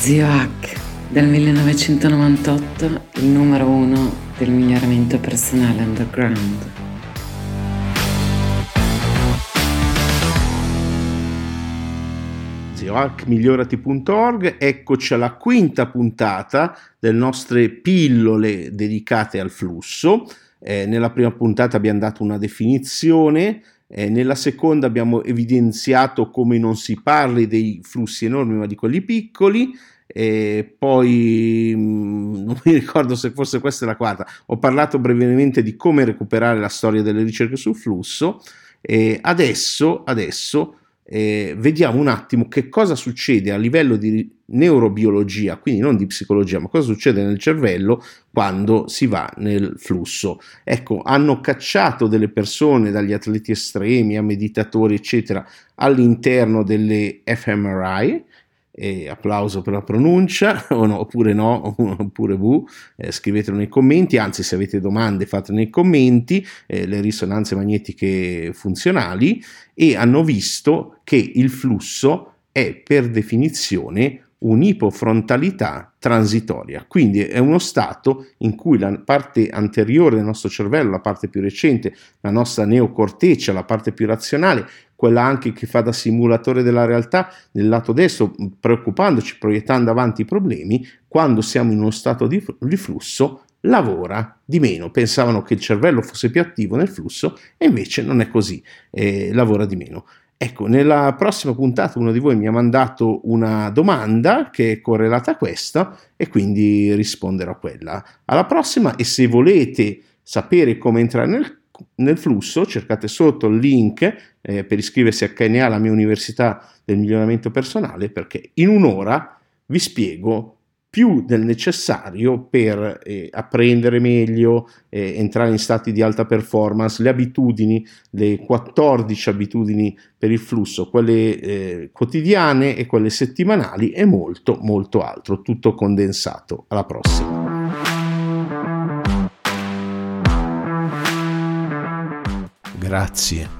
Zio Hack, del 1998, il numero uno del miglioramento personale underground. ziohackmigliorati.org, eccoci alla quinta puntata delle nostre pillole dedicate al flusso. Eh, nella prima puntata abbiamo dato una definizione, eh, nella seconda abbiamo evidenziato come non si parli dei flussi enormi ma di quelli piccoli. E poi mm, non mi ricordo se forse questa è la quarta. Ho parlato brevemente di come recuperare la storia delle ricerche sul flusso. E adesso, adesso eh, vediamo un attimo che cosa succede a livello di neurobiologia, quindi non di psicologia, ma cosa succede nel cervello quando si va nel flusso. Ecco, hanno cacciato delle persone dagli atleti estremi a meditatori, eccetera, all'interno delle fMRI e applauso per la pronuncia, no, oppure no, oppure bu, eh, scrivetelo nei commenti, anzi se avete domande fatele nei commenti, eh, le risonanze magnetiche funzionali, e hanno visto che il flusso è per definizione un'ipofrontalità transitoria, quindi è uno stato in cui la parte anteriore del nostro cervello, la parte più recente, la nostra neocorteccia, la parte più razionale, quella anche che fa da simulatore della realtà nel lato destro, preoccupandoci, proiettando avanti i problemi, quando siamo in uno stato di, di flusso lavora di meno. Pensavano che il cervello fosse più attivo nel flusso e invece non è così, eh, lavora di meno. Ecco, nella prossima puntata uno di voi mi ha mandato una domanda che è correlata a questa e quindi risponderò a quella. Alla prossima e se volete sapere come entrare nel, nel flusso cercate sotto il link eh, per iscriversi a KNA, la mia università del miglioramento personale, perché in un'ora vi spiego più del necessario per eh, apprendere meglio, eh, entrare in stati di alta performance, le abitudini, le 14 abitudini per il flusso, quelle eh, quotidiane e quelle settimanali e molto molto altro, tutto condensato. Alla prossima. Grazie